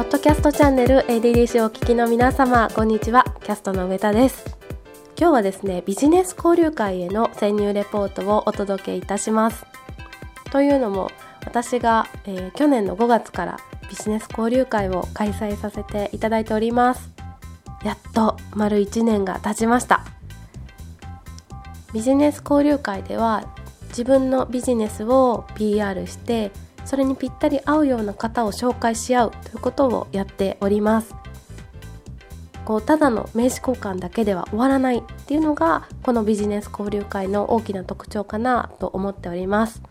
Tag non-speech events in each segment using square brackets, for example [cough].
ポッドキャストチャンネル ADDC をお聞きの皆様こんにちは。キャストの上田です。今日はですねビジネス交流会への潜入レポートをお届けいたします。というのも私が、えー、去年の5月からビジネス交流会を開催させていただいております。やっと丸1年が経ちました。ビジネス交流会では自分のビジネスを PR してそれにぴったり合うような方を紹介し合うということをやっております。こうただの名刺交換だけでは終わらないっていうのがこのビジネス交流会の大きな特徴かなと思っております。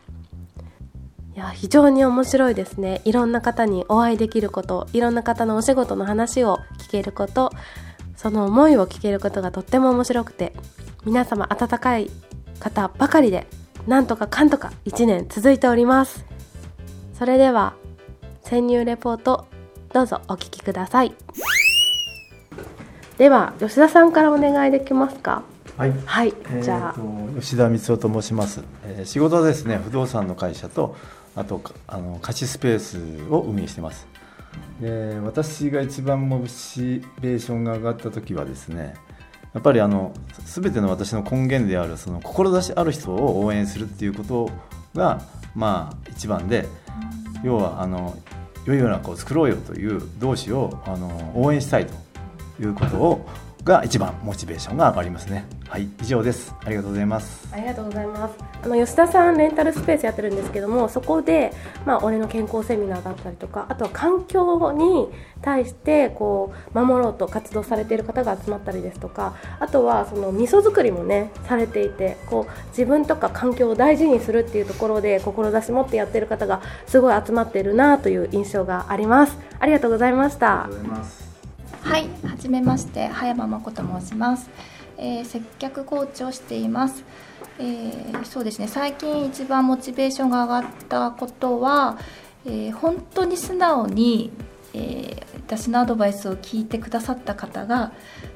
いや非常に面白いですね。いろんな方にお会いできることいろんな方のお仕事の話を聞けることその思いを聞けることがとっても面白くて皆様温かい方ばかりでなんとかかんとか1年続いております。それでは潜入レポートどうぞお聞きください。では吉田さんからお願いできますか？はい、はい、じゃあ。吉田光夫と申します、えー、仕事はですね不動産の会社とあとあの貸しスペースを運営してます。で私が一番モチベーションが上がった時はですねやっぱりあの全ての私の根源であるその志ある人を応援するっていうことがまあ一番で要はあの良い世の中を作ろうよという同志をあの応援したいということをが一番モチベーションが上がりますね。はい、以上です。ありがとうございます。ありがとうございます。あの吉田さんレンタルスペースやってるんですけども、そこでまあ俺の健康セミナーだったりとか、あとは環境に対してこう守ろうと活動されている方が集まったりですとか、あとはその味噌作りもねされていて、こう自分とか環境を大事にするっていうところで志持ってやってる方がすごい集まっているなという印象があります。ありがとうございました。ありがとうございます。はい、はじめまして、葉山真子と申します。えー、接客コーチをしています。えー、そうですね。最近一番モチベーションが上がったことは、えー、本当に素直に、えー、私のアドバイスを聞いてくださった方が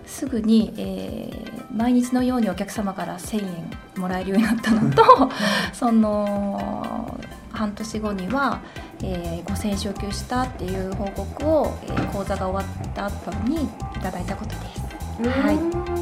すぐに、えー、毎日のようにお客様から1000円もらえるようになったのと [laughs] その半年後には、えー、5000円昇給したっていう報告を、えー、講座が終わった後にいただいたことです。はい。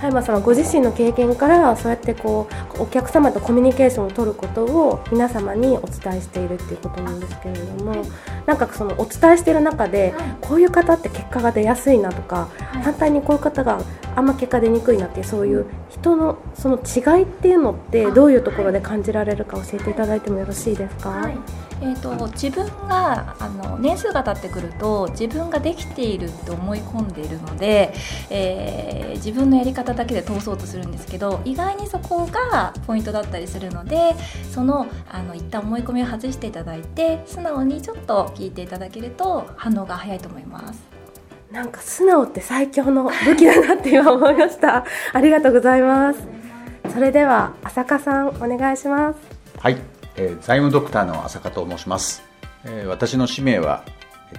葉山さんはご自身の経験からそうやってこうお客様とコミュニケーションを取ることを皆様にお伝えしているっていうことなんですけれどもなんかそのお伝えしている中でこういう方って結果が出やすいなとか反対にこういう方があんま結果出にくいなっていうそういう人のその違いっていうのってどういうところで感じられるか教えていただいてもよろしいですか、はいえーと、自分があの年数が経ってくると自分ができているって思い込んでいるので、えー、自分のやり方だけで通そうとするんですけど意外にそこがポイントだったりするのでそのあの一旦思い込みを外していただいて素直にちょっと聞いていただけると反応が早いと思います。なんか素直って最強の武器だなって今思いました。[laughs] ありがとうございます。それでは浅香さんお願いします。はい。え、財務ドクターの浅香と申します、え、私の使命は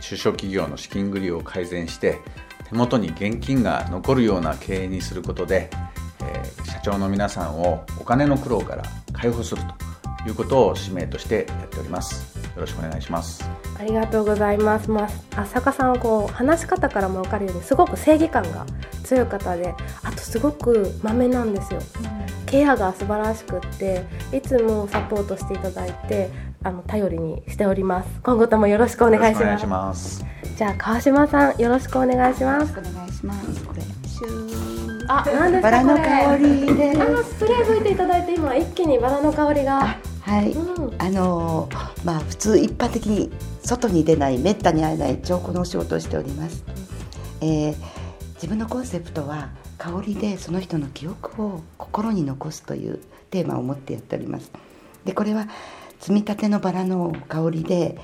中小企業の資金繰りを改善して手元に現金が残るような経営にすることで、え、社長の皆さんをお金の苦労から解放するということを使命としてやっております。よろしくお願いします。ありがとうございます。まあ、浅香さんはこう話し方からも分かるようにすごく正義感が強い方で、あとすごくまめなんですよ。ケアが素晴らしくっていつもサポートしていただいてあの頼りにしております。今後ともよろしくお願いします。ます。じゃあ川島さんよろしくお願いします。お願いします。これあ、なんですかバラの香りであ、スプレー吹いていただいて今一気にバラの香りがはい、うん、あのまあ普通一般的に外に出ないめったに会えない彫刻のお仕事をしております、えー、自分のコンセプトは香りでその人の記憶を心に残すというテーマを持ってやっております。でこれは摘みたてのバラの香りで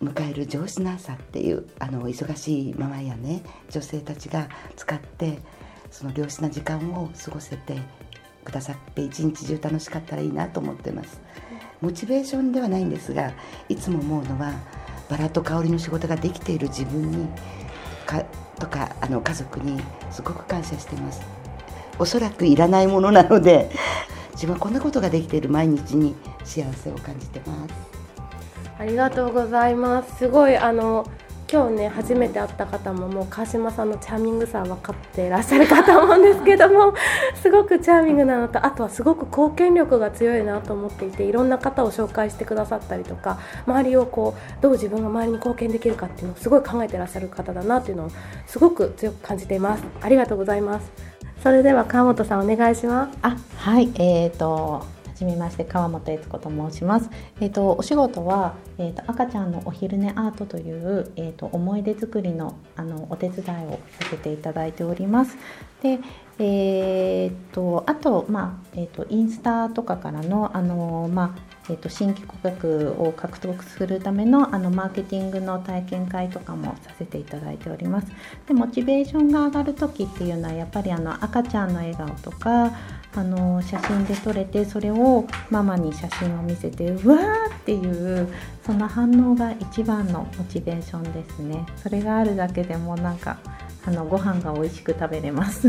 迎える上司な朝っていうあの忙しいママやね女性たちが使ってその良質な時間を過ごせてくださって一日中楽しかったらいいなと思ってますモチベーションではないんですがいつも思うのはバラと香りの仕事ができている自分にかとかあの家族にすごく感謝してます。おそらくいらないものなので自分はこんなことができている毎日に幸せを感じてます。ありがとうございます。すごいあの今日ね初めて会った方ももう川島さんのチャーミングさは分かっていらっしゃるかと思うんですけども [laughs] すごくチャーミングなのとあとはすごく貢献力が強いなと思っていていろんな方を紹介してくださったりとか周りをこうどう自分が周りに貢献できるかっていうのをすごい考えてらっしゃる方だなっていうのをすごく強く感じています。ありがとうございます。それでは川本さんお願いします。あはいえーとじめまして川本悦子と申します。えっ、ー、とお仕事はえっ、ー、と赤ちゃんのお昼寝アートというえっ、ー、と思い出作りのあのお手伝いをさせていただいております。で、えっ、とあとまあえっ、とインスタとかからのあのまあえーと、新規顧客を獲得するためのあのマーケティングの体験会とかもさせていただいておりますでモチベーションが上がる時っていうのはやっぱりあの赤ちゃんの笑顔とかあの写真で撮れてそれをママに写真を見せてうわーっていうその反応が一番のモチベーションですね。それがあるだけでもなんかあのご飯が美味しく食べれます。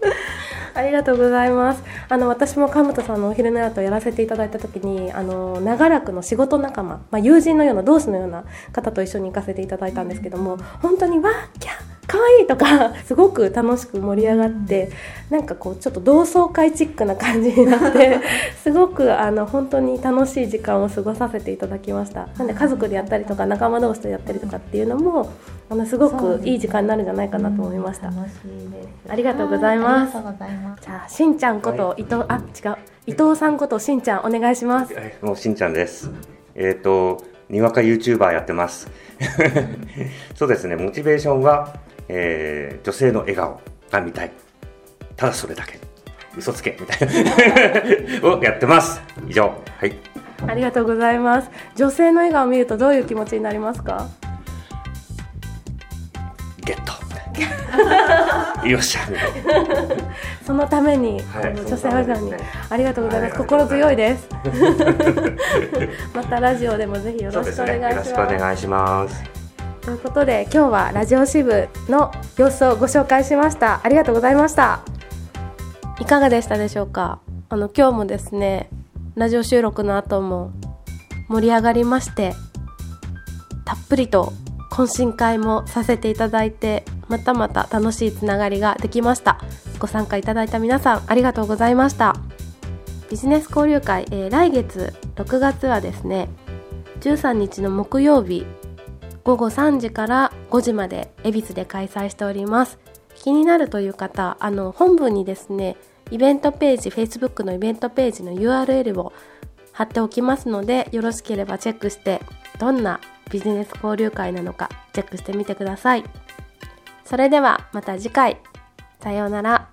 [laughs] ありがとうございます。あの私も川本さんのお昼のアートやらせていただいた時に、あの長らくの仕事仲間、まあ、友人のような同志のような方と一緒に行かせていただいたんですけども、本当にわーキャー可愛いとかすごく楽しく盛り上がってなんかこうちょっと同窓会チックな感じになって [laughs] すごくあの本当に楽しい時間を過ごさせていただきました。なんで家族でやったりとか仲間同士でやったりとかっていうのもあのすごくいい時間になるんじゃないかなと思いました、ありがとうございます。じゃあしんちゃんこと伊藤、はい、あ違う。伊藤さんことしんちゃんお願いします。もうしんちゃんです。えっ、ー、とにわか YouTuber やってます。[laughs] そうですね。モチベーションはえー、女性の笑顔が見たい。ただそれだけ。嘘つけみたいな [laughs] をやってます。以上。はい。ありがとうございます。女性の笑顔を見るとどういう気持ちになりますか？ゲット。[laughs] よっしゃ [laughs] そのために、はい、女性の笑顔に、ありがとうございます。心強いです。またラジオでもぜひよろしくお願いします。ね、よろしくお願いします。ということで今日はラジオ支部の様子をご紹介しました。ありがとうございました。いかがでしたでしょうか？あの今日もですねラジオ収録の後も盛り上がりましてたっぷりと懇親会もさせていただいてまたまた楽しいつながりができました。ご参加いただいた皆さんありがとうございました。ビジネス交流会、えー、来月6月はですね13日の木曜日午後3時から5時まで恵比寿で開催しております。気になるという方あの本文にですねイベントページ Facebook のイベントページの URL を貼っておきますのでよろしければチェックしてどんなビジネス交流会なのかチェックしてみてください。それではまた次回。さようなら。